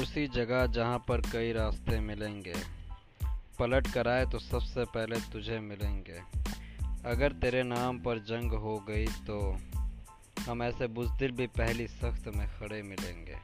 उसी जगह जहाँ पर कई रास्ते मिलेंगे। पलट कर आए तो सबसे पहले तुझे मिलेंगे। अगर तेरे नाम पर जंग हो गई तो हम ऐसे बुजदिल भी पहली सख्त में खड़े मिलेंगे।